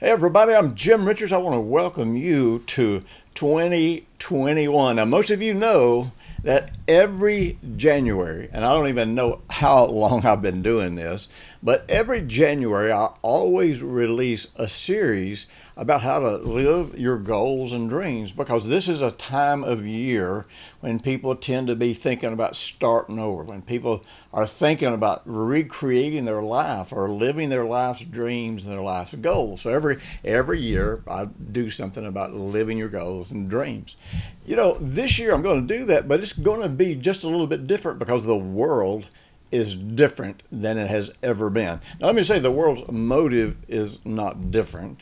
Hey, everybody, I'm Jim Richards. I want to welcome you to 2021. Now, most of you know that every January, and I don't even know how long I've been doing this, but every January I always release a series about how to live your goals and dreams because this is a time of year when people tend to be thinking about starting over, when people are thinking about recreating their life or living their life's dreams and their life's goals. So every every year I do something about living your goals and dreams. You know, this year I'm going to do that, but it's going to be just a little bit different because the world is different than it has ever been. Now, let me say the world's motive is not different.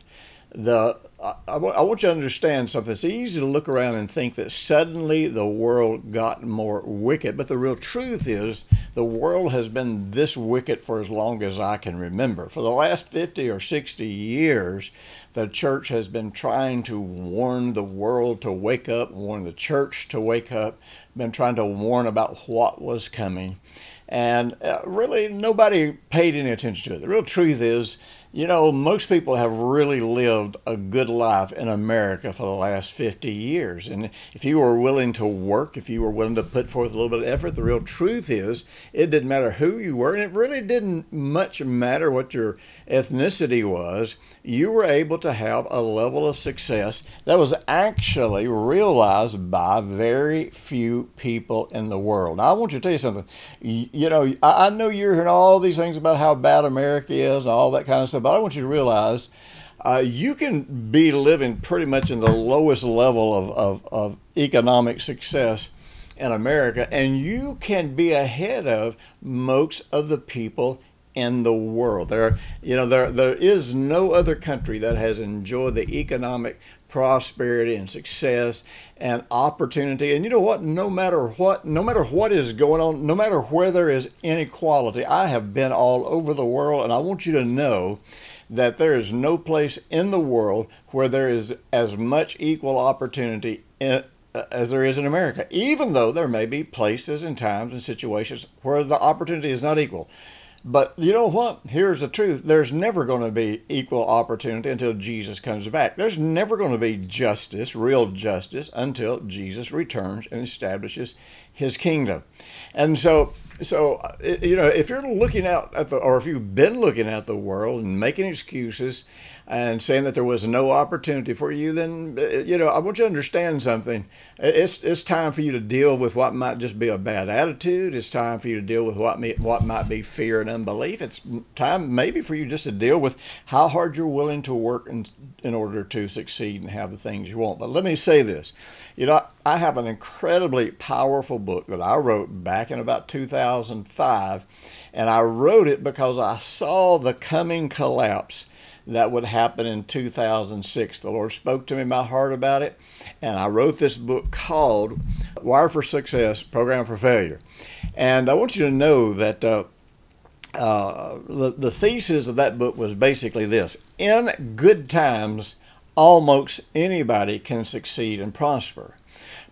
The I, I, want you to understand something. It's easy to look around and think that suddenly the world got more wicked, but the real truth is the world has been this wicked for as long as I can remember. For the last 50 or 60 years, the church has been trying to warn the world to wake up, warn the church to wake up, been trying to warn about what was coming. And uh, really, nobody paid any attention to it. The real truth is, you know, most people have really lived a good life in America for the last 50 years. And if you were willing to work, if you were willing to put forth a little bit of effort, the real truth is it didn't matter who you were, and it really didn't much matter what your ethnicity was. You were able to have a level of success that was actually realized by very few people in the world. Now, I want you to tell you something. You know, I know you're hearing all these things about how bad America is and all that kind of stuff but I want you to realize uh, you can be living pretty much in the lowest level of, of, of economic success in America, and you can be ahead of most of the people in the world. There, you know, there there is no other country that has enjoyed the economic prosperity and success and opportunity. And you know what? No matter what, no matter what is going on, no matter where there is inequality, I have been all over the world, and I want you to know that there is no place in the world where there is as much equal opportunity in, uh, as there is in America, even though there may be places and times and situations where the opportunity is not equal. But you know what? Here's the truth. There's never going to be equal opportunity until Jesus comes back. There's never going to be justice, real justice, until Jesus returns and establishes his kingdom. And so so uh, you know if you're looking out at the or if you've been looking at the world and making excuses and saying that there was no opportunity for you, then uh, you know I want you to understand something. It's it's time for you to deal with what might just be a bad attitude. It's time for you to deal with what may, what might be fear and unbelief. It's time maybe for you just to deal with how hard you're willing to work in, in order to succeed and have the things you want. But let me say this, you know I have an incredibly powerful book that I wrote back in about 2005, and I wrote it because I saw the coming collapse that would happen in 2006. The Lord spoke to me in my heart about it, and I wrote this book called Wire for Success Program for Failure. And I want you to know that. Uh, uh, the, the thesis of that book was basically this in good times, almost anybody can succeed and prosper.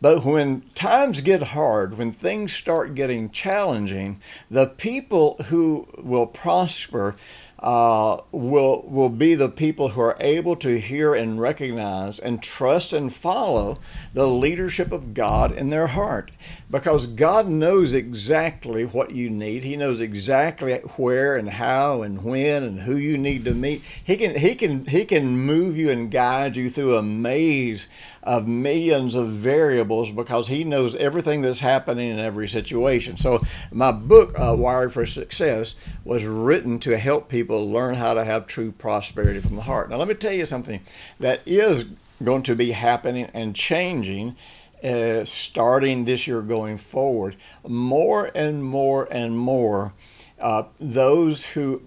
But when times get hard, when things start getting challenging, the people who will prosper uh, will will be the people who are able to hear and recognize and trust and follow the leadership of God in their heart, because God knows exactly what you need. He knows exactly where and how and when and who you need to meet. He can he can he can move you and guide you through a maze of millions of variables because he knows everything that's happening in every situation. So my book, uh, Wired for Success, was written to help people learn how to have true prosperity from the heart. Now let me tell you something that is going to be happening and changing uh, starting this year going forward. More and more and more, uh, those who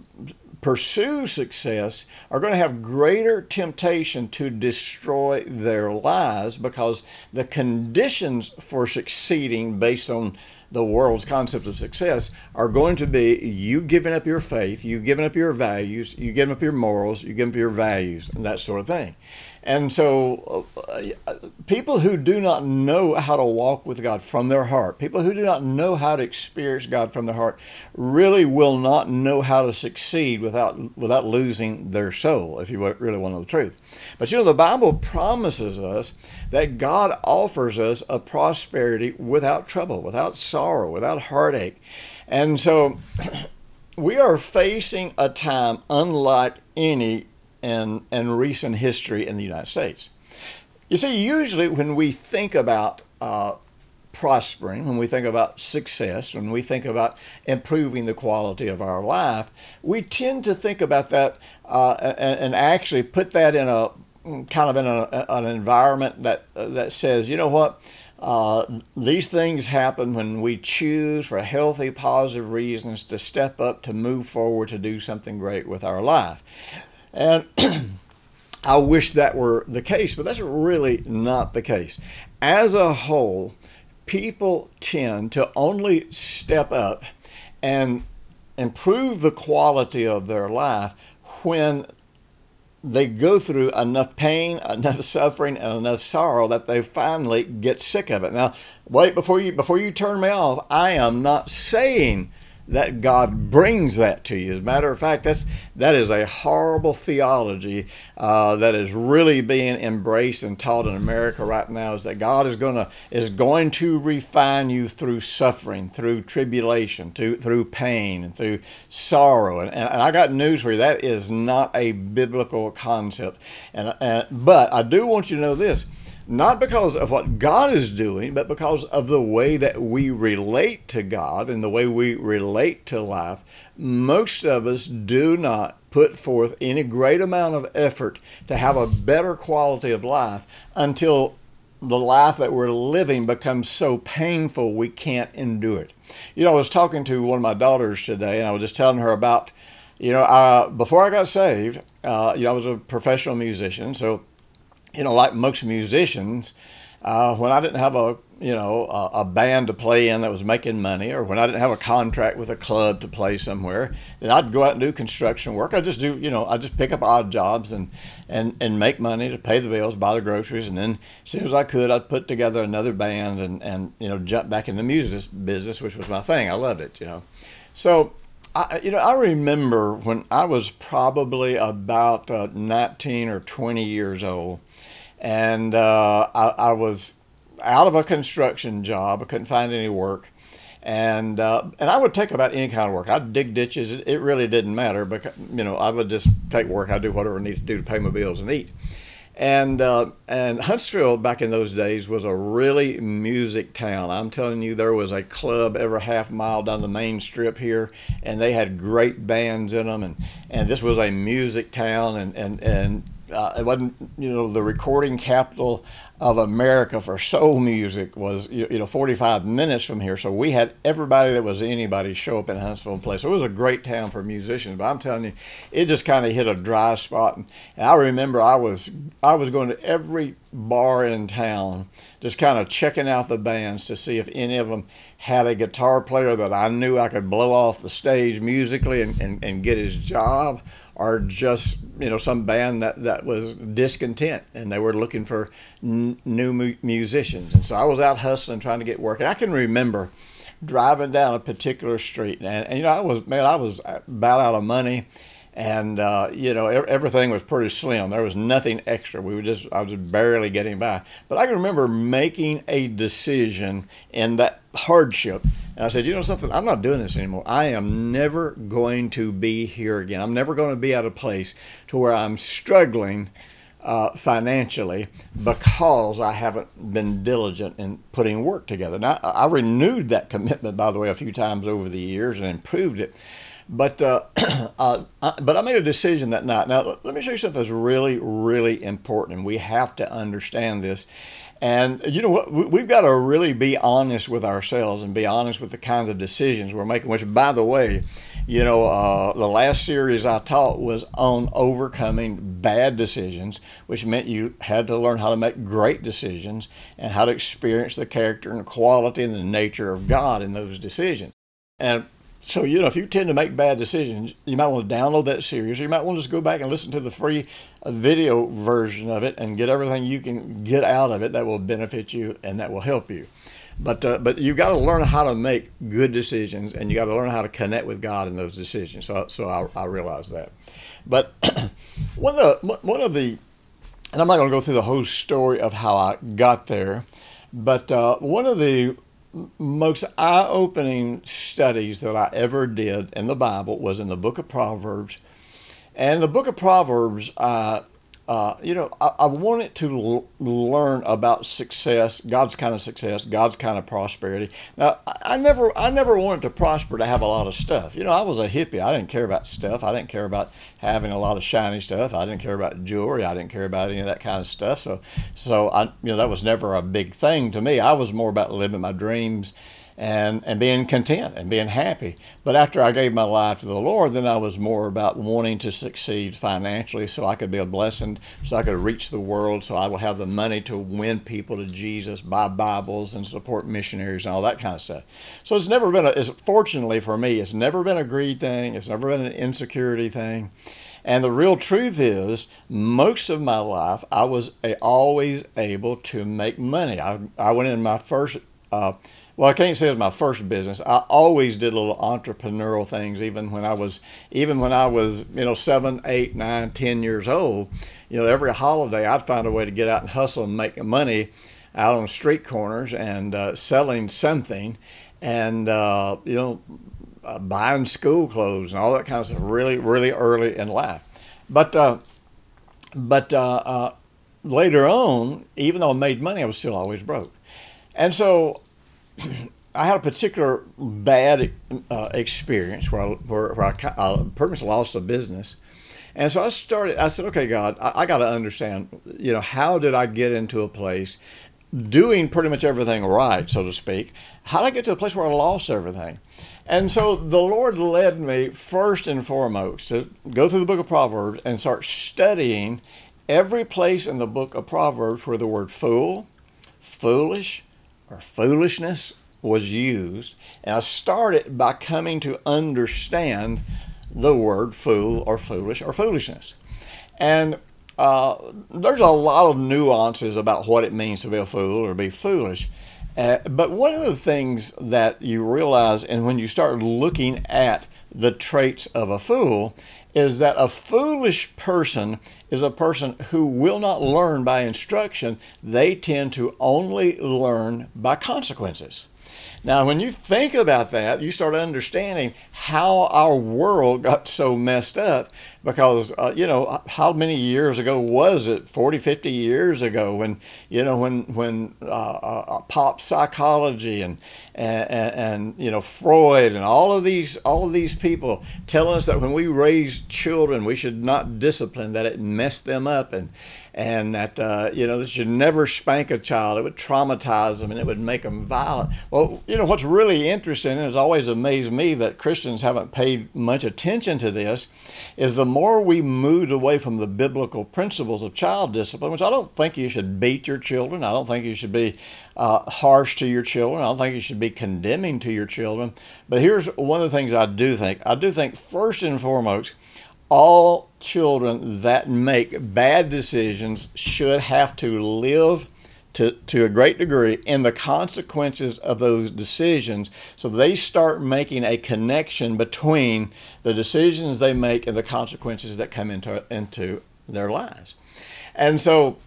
pursue success are going to have greater temptation to destroy their lives because the conditions for succeeding based on the world's concept of success are going to be you giving up your faith, you giving up your values, you giving up your morals, you giving up your values, and that sort of thing. And so, uh, people who do not know how to walk with God from their heart, people who do not know how to experience God from their heart, really will not know how to succeed without without losing their soul. If you really want to know the truth, but you know the Bible promises us that God offers us a prosperity without trouble, without sorrow, without heartache, and so. We are facing a time unlike any in, recent history in the United States. You see, usually when we think about uh, prospering, when we think about success, when we think about improving the quality of our life, we tend to think about that uh, and, and, actually put that in a kind of in a, an environment that uh, that says, you know what, uh, these things happen when we choose for healthy, positive reasons to step up, to move forward, to do something great with our life. And I wish that were the case, but that's really not the case. As a whole, people tend to only step up and improve the quality of their life when they go through enough pain, enough suffering, and enough sorrow that they finally get sick of it. Now, wait before you before you turn me off. I am not saying that God brings that to you. As a matter of fact, that's that is a horrible theology uh, that is really being embraced and taught in America right now. Is that God is gonna is going to refine you through suffering, through tribulation, through through pain, and through sorrow. And, and I got news for you. That is not a biblical concept. And, and but I do want you to know this not because of what God is doing, but because of the way that we relate to God and the way we relate to life, most of us do not put forth any great amount of effort to have a better quality of life until the life that we're living becomes so painful we can't endure it. You know, I was talking to one of my daughters today, and I was just telling her about, you know, uh, before I got saved, uh, you know, I was a professional musician, so you know, like most musicians, uh, when I didn't have a you know a, a, band to play in that was making money, or when I didn't have a contract with a club to play somewhere, then I'd go out and do construction work. I just do you know I just pick up odd jobs and and and make money to pay the bills, buy the groceries, and then as soon as I could, I'd put together another band and and you know jump back in the music business, which was my thing. I loved it, you know. So I, you know, I remember when I was probably about uh, 19 or 20 years old and uh, I, I, was out of a construction job. I couldn't find any work, and uh, and I would take about any kind of work. I'd dig ditches. It, really didn't matter because you know I would just take work. I'd do whatever I needed to do to pay my bills and eat. And uh, and Huntsville back in those days was a really music town. I'm telling you, there was a club every half mile down the main strip here, and they had great bands in them. And, and this was a music town, and and and uh, it wasn't you know the recording capital of America for soul music was you know 45 minutes from here. So we had everybody that was anybody show up in Huntsville and play. So it was a great town for musicians. But I'm telling you, it just kind of hit a dry spot. And I remember I was I was going to every bar in town, just kind of checking out the bands to see if any of them had a guitar player that I knew I could blow off the stage musically and, and, and get his job or just you know some band that, that was discontent and they were looking for n- new mu- musicians. And so i was out hustling trying to get work. And i can remember driving down a particular street and, and you know i was man i was about out of money and uh, you know everything was pretty slim. There was nothing extra. We were just I was barely getting by. But I can remember making a decision in that hardship, and I said, you know something, I'm not doing this anymore. I am never going to be here again. I'm never going to be at a place to where I'm struggling. Uh, financially because I haven't been diligent in putting work together. Now, I renewed that commitment, by the way, a few times over the years and improved it. But uh, uh, but I made a decision that night. Now let me show you something that's really really important, and we have to understand this. And you know what? We've got to really be honest with ourselves and be honest with the kinds of decisions we're making. Which, by the way, You know, uh, the last series I taught was on overcoming bad decisions, which meant you had to learn how to make great decisions and how to experience the character and the quality and the nature of God in those decisions. And so, you know, if you tend to make bad decisions, you might want to download that series, or you might want to just go back and listen to the free uh, video version of it and get everything you can get out of it that will benefit you and that will help you. But uh, but you got to learn how to make good decisions, and you got to learn how to connect with God in those decisions. So so I, I realize that. But one of the one of the, and I'm not going to go through the whole story of how I got there, but uh, one of the most eye-opening studies that I ever did in the Bible was in the Book of Proverbs, and the Book of Proverbs. Uh, uh, you know, I, I wanted to l- learn about success, God's kind of success, God's kind of prosperity. Now, I, I, never, I never wanted to prosper to have a lot of stuff. You know, I was a hippie. I didn't care about stuff. I didn't care about having a lot of shiny stuff. I didn't care about jewelry. I didn't care about any of that kind of stuff. So, so I, you know, that was never a big thing to me. I was more about living my dreams and, and being content and being happy. But after I gave my life to the Lord, then I was more about wanting to succeed financially so I could be a blessing, so I could reach the world, so I would have the money to win people to Jesus, buy Bibles, and support missionaries and all that kind of stuff. So it's never been a, it's, fortunately for me, it's never been a greed thing, it's never been an insecurity thing. And the real truth is, most of my life, I was a, always able to make money. I, I went in my first uh, well, I can't say it was my first business. I always did little entrepreneurial things, even when I was, even when I was, you know, seven, eight, nine, ten years old. You know, every holiday I'd find a way to get out and hustle and make money out on street corners and uh, selling something, and uh, you know, uh, buying school clothes and all that kind of stuff. Really, really early in life, but uh, but uh, uh, later on, even though I made money, I was still always broke, and so I had a particular bad uh, experience where I, where, where I, pretty much lost a business. And so I started, I said, okay, God, I, I got to understand, you know, how did I get into a place doing pretty much everything right, so to speak? How did I get to a place where I lost everything? And so the Lord led me first and foremost to go through the book of Proverbs and start studying every place in the book of Proverbs where the word fool, foolish, or foolishness was used. And I started by coming to understand the word fool or foolish or foolishness. And uh, there's a lot of nuances about what it means to be a fool or be foolish. Uh, but one of the things that you realize, and when you start looking at the traits of a fool, is that a foolish person is a person who will not learn by instruction. They tend to only learn by consequences. Now, when you think about that, you start understanding how our world got so messed up because, uh, you know, how many years ago was it? 40, 50 years ago when, you know, when, when uh, uh, uh pop psychology and, and, and, you know, Freud and all of these, all of these people telling us that when we raise children, we should not discipline, that it messed them up. And, and that uh, you know they should never spank a child. It would traumatize them and it would make them violent. Well, you know what's really interesting, and it's always amazed me that Christians haven't paid much attention to this, is the more we moved away from the biblical principles of child discipline, which I don't think you should beat your children. I don't think you should be uh, harsh to your children. I don't think you should be condemning to your children. But here's one of the things I do think. I do think first and foremost all children that make bad decisions should have to live to, to a great degree in the consequences of those decisions. So they start making a connection between the decisions they make and the consequences that come into, into their lives. And so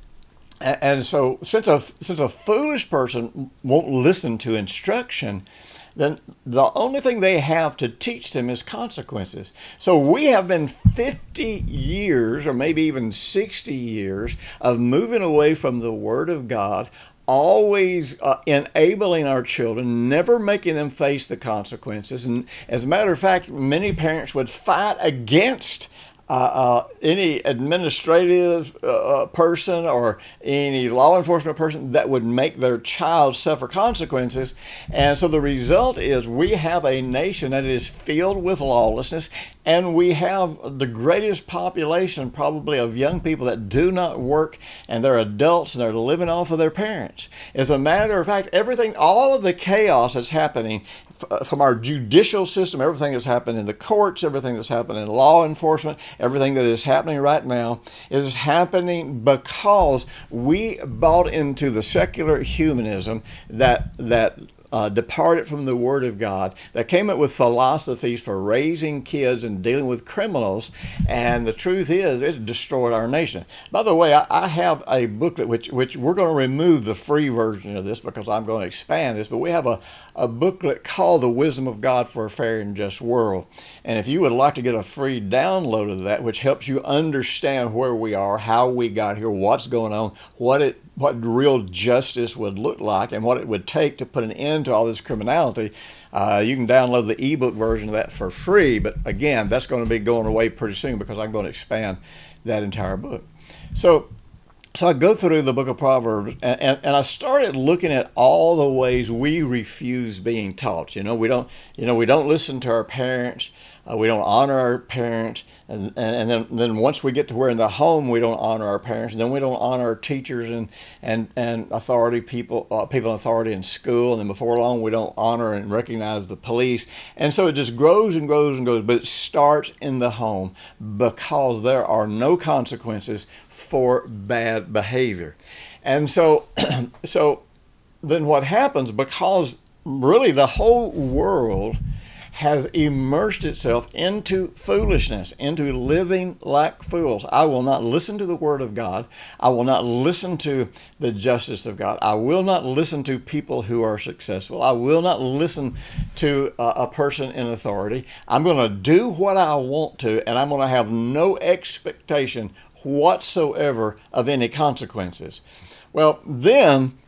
and so since a since a foolish person won't listen to instruction, then the only thing they have to teach them is consequences. So we have been 50 years, or maybe even 60 years, of moving away from the Word of God, always uh, enabling our children, never making them face the consequences. And as a matter of fact, many parents would fight against uh, any administrative uh, uh, person or any law enforcement person that would make their child suffer consequences. And so the result is we have a nation that is filled with lawlessness, and we have the greatest population probably of young people that do not work and they're adults and they're living off of their parents. As a matter of fact, everything, all of the chaos that's happening from our judicial system, everything that's happened in the courts, everything that's happened in law enforcement, everything that is happening right now is happening because we bought into the secular humanism that that uh, departed from the Word of God, that came up with philosophies for raising kids and dealing with criminals. And the truth is, it destroyed our nation. By the way, I, I have a booklet which, which we're going to remove the free version of this because I'm going to expand this, but we have a, a booklet called The Wisdom of God for a Fair and Just World. And if you would like to get a free download of that, which helps you understand where we are, how we got here, what's going on, what it what real justice would look like and what it would take to put an end to all this criminality. Uh, you can download the ebook version of that for free, but again, that's going to be going away pretty soon because I'm going to expand that entire book. So, so I go through the book of Proverbs and, and, and, I started looking at all the ways we refuse being taught. You know, we don't, you know, we don't listen to our parents. Uh, we don't honor our parents, and, and, and, then, then once we get to where in the home we don't honor our parents, and then we don't honor our teachers and and, and authority people, uh, people in authority in school, and then before long we don't honor and recognize the police, and so it just grows and grows and grows. But it starts in the home because there are no consequences for bad behavior, and so so then what happens? Because really the whole world has immersed itself into foolishness, into living like fools. I will not listen to the Word of God. I will not listen to the justice of God. I will not listen to people who are successful. I will not listen to a, a person in authority. I'm going to do what I want to, and I'm going to have no expectation whatsoever of any consequences. Well, then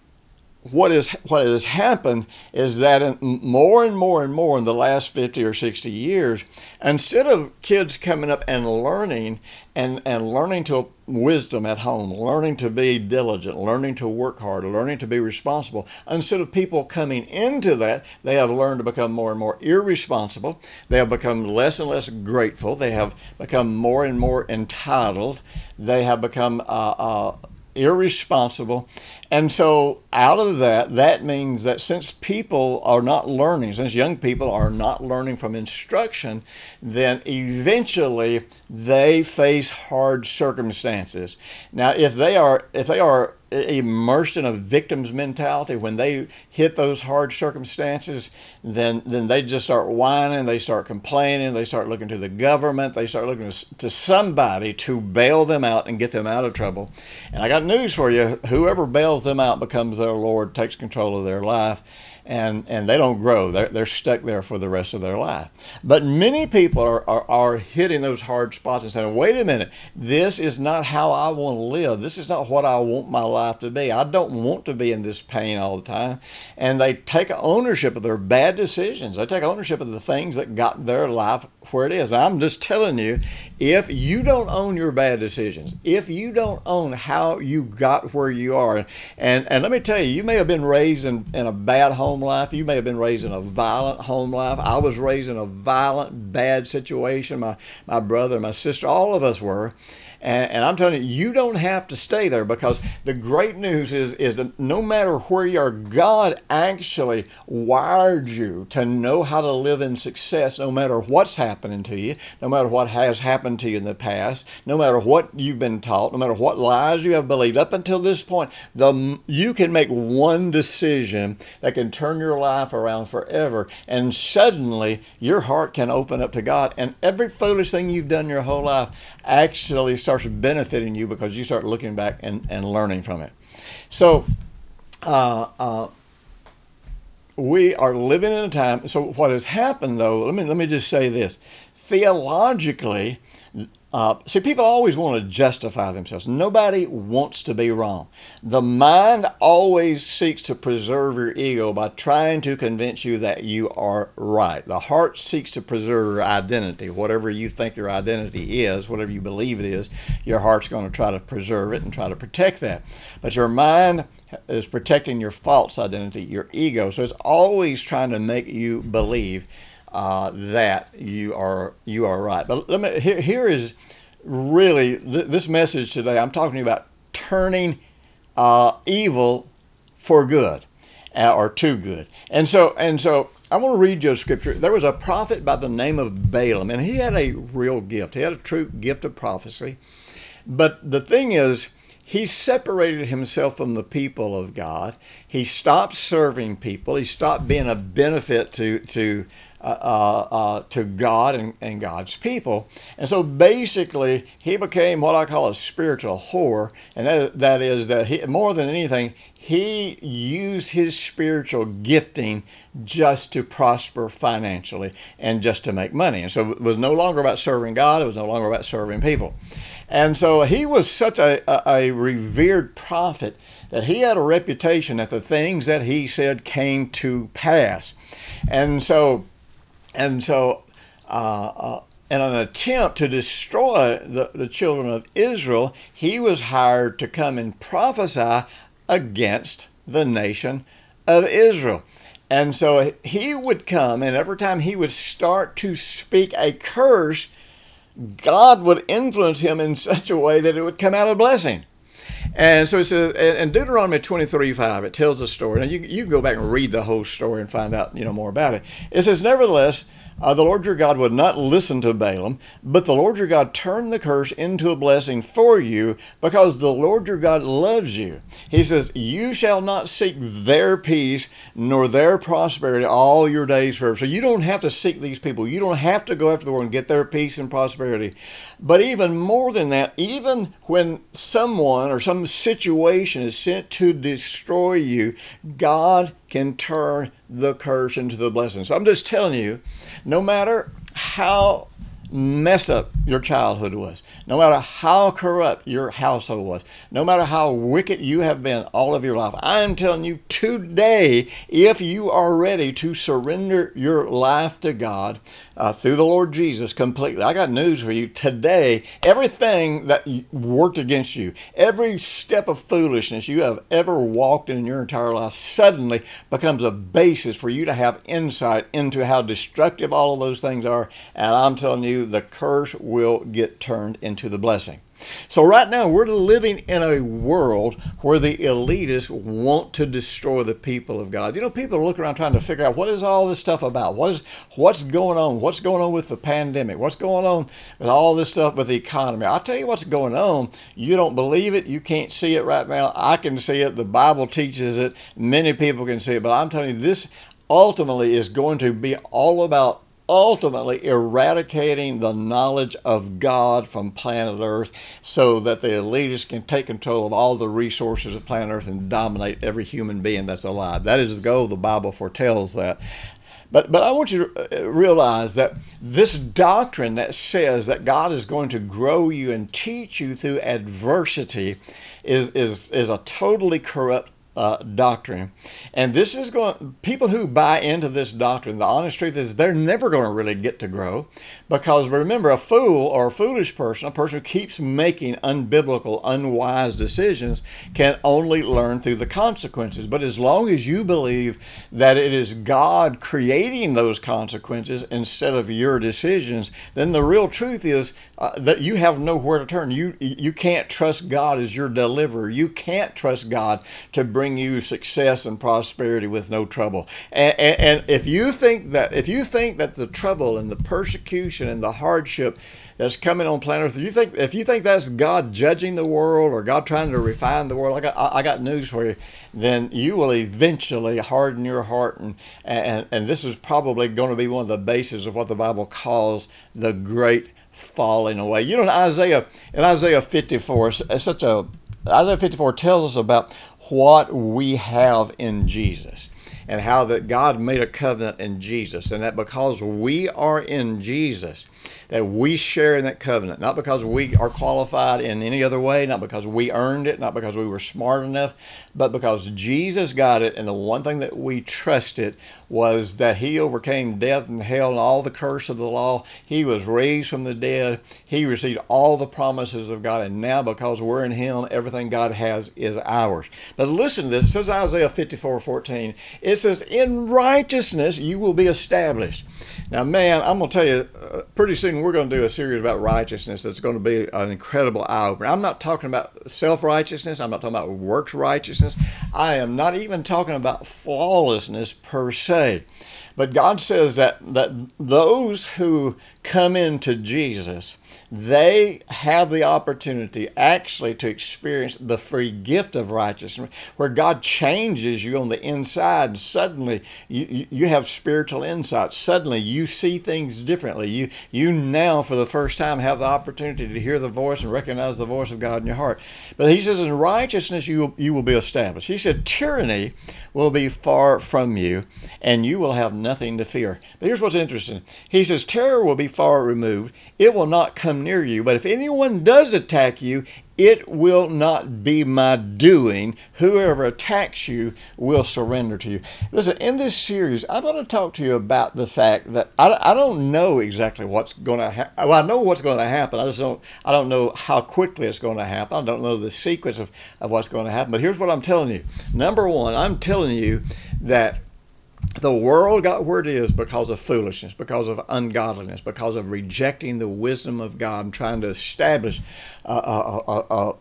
what is what has happened is that more and more and more in the last 50 or 60 years instead of kids coming up and learning and and learning to wisdom at home learning to be diligent learning to work hard learning to be responsible instead of people coming into that they have learned to become more and more irresponsible. They have become less and less grateful. They have become more and more entitled. They have become uh, uh, irresponsible. And so, out of that, that means that since people are not learning, since young people are not learning from instruction, then eventually they face hard circumstances. Now, if they are, if they are immersed in a victim's mentality when they hit those hard circumstances then then they just start whining they start complaining they start looking to the government they start looking to somebody to bail them out and get them out of trouble and i got news for you whoever bails them out becomes their lord takes control of their life and, and they don't grow. They're, they're stuck there for the rest of their life. But many people are, are, are hitting those hard spots and saying, wait a minute, this is not how I want to live. This is not what I want my life to be. I don't want to be in this pain all the time. And they take ownership of their bad decisions. They take ownership of the things that got their life where it is. I'm just telling you, if you don't own your bad decisions, if you don't own how you got where you are, and, and let me tell you, you may have been raised in, in a bad home life, you may have been raised in a violent home life. I was raised in a violent, bad situation. My, my brother, my sister, all of us were. And, and, I'm telling you, you don't have to stay there because the great news is, is that no matter where you are, God actually wired you to know how to live in success no matter what's happening to you, no matter what has happened to you in the past, no matter what you've been taught, no matter what lies you have believed. Up until this point, the, you can make one decision that can turn your life around forever. And suddenly your heart can open up to God. And every foolish thing you've done your whole life actually starts benefiting you because you start looking back and, and learning from it. So, uh, uh, we are living in a time. So, what has happened, though, let me let me just say this: theologically, Uh, see, people always want to justify themselves. Nobody wants to be wrong. The mind always seeks to preserve your ego by trying to convince you that you are right. The heart seeks to preserve your identity. Whatever you think your identity is, whatever you believe it is, your heart's going to try to preserve it and try to protect that. But your mind is protecting your false identity, your ego. So it's always trying to make you believe uh, that you are you are right. But let me here, here is really th- this message today. I'm talking about turning uh, evil for good uh, or to good. And so and so I want to read you a scripture. There was a prophet by the name of Balaam, and he had a real gift. He had a true gift of prophecy. But the thing is, he separated himself from the people of God. He stopped serving people. He stopped being a benefit to to uh, uh, uh, to God and, and, God's people. And so basically, he became what I call a spiritual whore. And that, that is that he, more than anything, he used his spiritual gifting just to prosper financially and just to make money. And so it was no longer about serving God, it was no longer about serving people. And so he was such a, a, a revered prophet that he had a reputation that the things that he said came to pass. And so and so, uh, uh, in an attempt to destroy the, the children of Israel, he was hired to come and prophesy against the nation of Israel. And so he would come, and every time he would start to speak a curse, God would influence him in such a way that it would come out a blessing. And so it says, in Deuteronomy 23 5, it tells the story. Now, you, you can go back and read the whole story and find out you know more about it. It says, Nevertheless, uh, the Lord your God would not listen to Balaam, but the Lord your God turned the curse into a blessing for you because the Lord your God loves you. He says, You shall not seek their peace nor their prosperity all your days forever. So you don't have to seek these people. You don't have to go after the world and get their peace and prosperity. But even more than that, even when someone or some situation is sent to destroy you, God can turn the curse into the blessing. So I'm just telling you, no matter how messed up your childhood was, no matter how corrupt your household was, no matter how wicked you have been all of your life, I am telling you today, if you are ready to surrender your life to God uh, through the Lord Jesus completely, I got news for you today. Everything that worked against you, every step of foolishness you have ever walked in your entire life, suddenly becomes a basis for you to have insight into how destructive all of those things are. And I'm telling you, the curse will get turned into the blessing. So, right now, we're living in a world where the elitists want to destroy the people of God. You know, people are looking around trying to figure out what is all this stuff about? What is what's going on? What's going on with the pandemic? What's going on with all this stuff with the economy? I'll tell you what's going on. You don't believe it, you can't see it right now. I can see it. The Bible teaches it. Many people can see it. But I'm telling you, this ultimately is going to be all about ultimately eradicating the knowledge of God from planet Earth so that the elitists can take control of all the resources of planet Earth and dominate every human being that's alive. That is the goal. The Bible foretells that. But, but I want you to uh, realize that this doctrine that says that God is going to grow you and teach you through adversity is, is, is a totally corrupt uh, doctrine. And this is going, people who buy into this doctrine, the honest truth is they're never going to really get to grow because remember, a fool or a foolish person, a person who keeps making unbiblical, unwise decisions, can only learn through the consequences. But as long as you believe that it is God creating those consequences instead of your decisions, then the real truth is uh, that you have nowhere to turn. You, you can't trust God as your deliverer. You can't trust God to bring bring you success and prosperity with no trouble. And, and, and, if you think that if you think that the trouble and the persecution and the hardship that's coming on planet Earth, if you think if you think that's God judging the world or God trying to refine the world, I got I got news for you. Then you will eventually harden your heart, and and and this is probably going to be one of the bases of what the Bible calls the great falling away. You know, in Isaiah in Isaiah 54, it's such a Isaiah 54 tells us about what we have in Jesus and how that God made a covenant in Jesus. And that because we are in Jesus that we share in that covenant, not because we are qualified in any other way, not because we earned it, not because we were smart enough, but because Jesus got it. And the one thing that we trusted was that He overcame death and hell and all the curse of the law. He was raised from the dead. He received all the promises of God. And now, because we're in Him, everything God has is ours. But listen to this. It says Isaiah 54 14. It says, In righteousness you will be established. Now, man, I'm going to tell you, uh, pretty soon we're going to do a series about righteousness that's going to be an incredible eye opener. I'm not talking about self righteousness, I'm not talking about works righteousness. I am not even talking about flawlessness per se. But God says that, that those who come into Jesus, they have the opportunity actually to experience the free gift of righteousness, where God changes you on the inside. Suddenly, you, you have spiritual insight. Suddenly, you see things differently. You, you now, for the first time, have the opportunity to hear the voice and recognize the voice of God in your heart. But He says, in righteousness, you, you will be established. He said, tyranny will be far from you, and you will have nothing to fear. But here's what's interesting He says, terror will be far removed, it will not come near you. But if anyone does attack you, it will not be my doing. Whoever attacks you will surrender to you. Listen, in this series, I'm going to talk to you about the fact that I, I don't know exactly what's going to happen. Well, I know what's going to happen. I just don't. I don't know how quickly it's going to happen. I don't know the sequence of, of what's going to happen. But here's what I'm telling you. Number one, I'm telling you that the world got where it is because of foolishness, because of ungodliness, because of rejecting the wisdom of God and trying to establish a, a,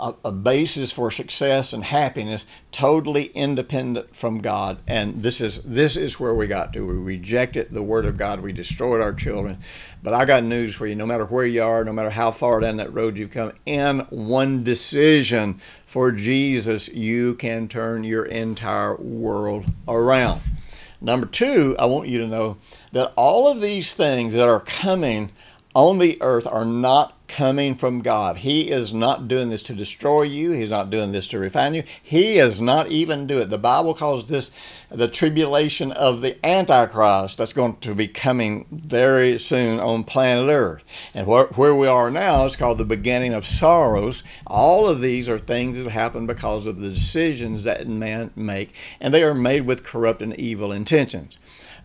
a, a, basis for success and happiness totally independent from God. And this is this is where we got to. We rejected the Word of God. We destroyed our children. But I got news for you. No matter where you are, no matter how far down that road you've come, in one decision for Jesus, you can turn your entire world around. Number two, I want you to know that all of these things that are coming on the earth are not coming from God. He is not doing this to destroy you. He's not doing this to refine you. He is not even doing it. The Bible calls this the tribulation of the Antichrist that's going to be coming very soon on planet Earth. And where, where we are now is called the beginning of sorrows. All of these are things that happen because of the decisions that man make, and they are made with corrupt and evil intentions.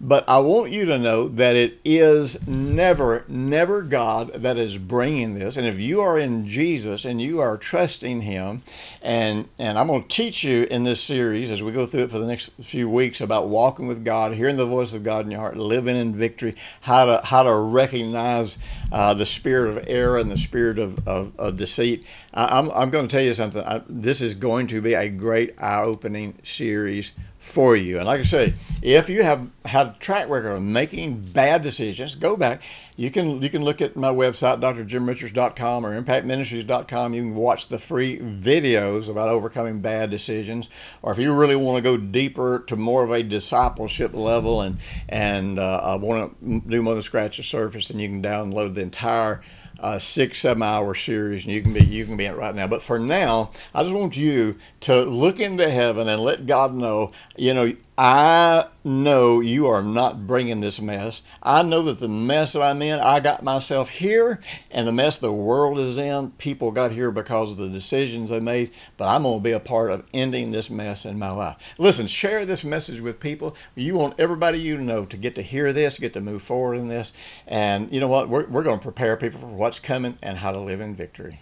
But I want you to know that it is never, never God that is bringing this. And if you are in Jesus and you are trusting Him, and and I'm going to teach you in this series as we go through it for the next few weeks about walking with God, hearing the voice of God in your heart, living in victory, how to how to recognize uh, the spirit of error and the spirit of, of, of deceit. I, am I'm, I'm going to tell you something. I, this is going to be a great eye-opening series for you. And like I say, if you have have track record of making bad decisions, go back. You can you can look at my website, drjimrichards.com or impactministries.com. You can watch the free videos about overcoming bad decisions. Or if you really want to go deeper to more of a discipleship level and and uh, want to do more than scratch the surface, then you can download the entire uh, six seven hour series and you can be you can be it right now. But for now i just want you to look into heaven and let god know you know I know you are not bringing this mess. I know that the mess that I'm in, I got myself here, and the mess the world is in, people got here because of the decisions they made. But I'm going to be a part of ending this mess in my life. Listen, share this message with people. You want everybody you know to get to hear this, get to move forward in this. And you know what? We're, we're going to prepare people for what's coming and how to live in victory.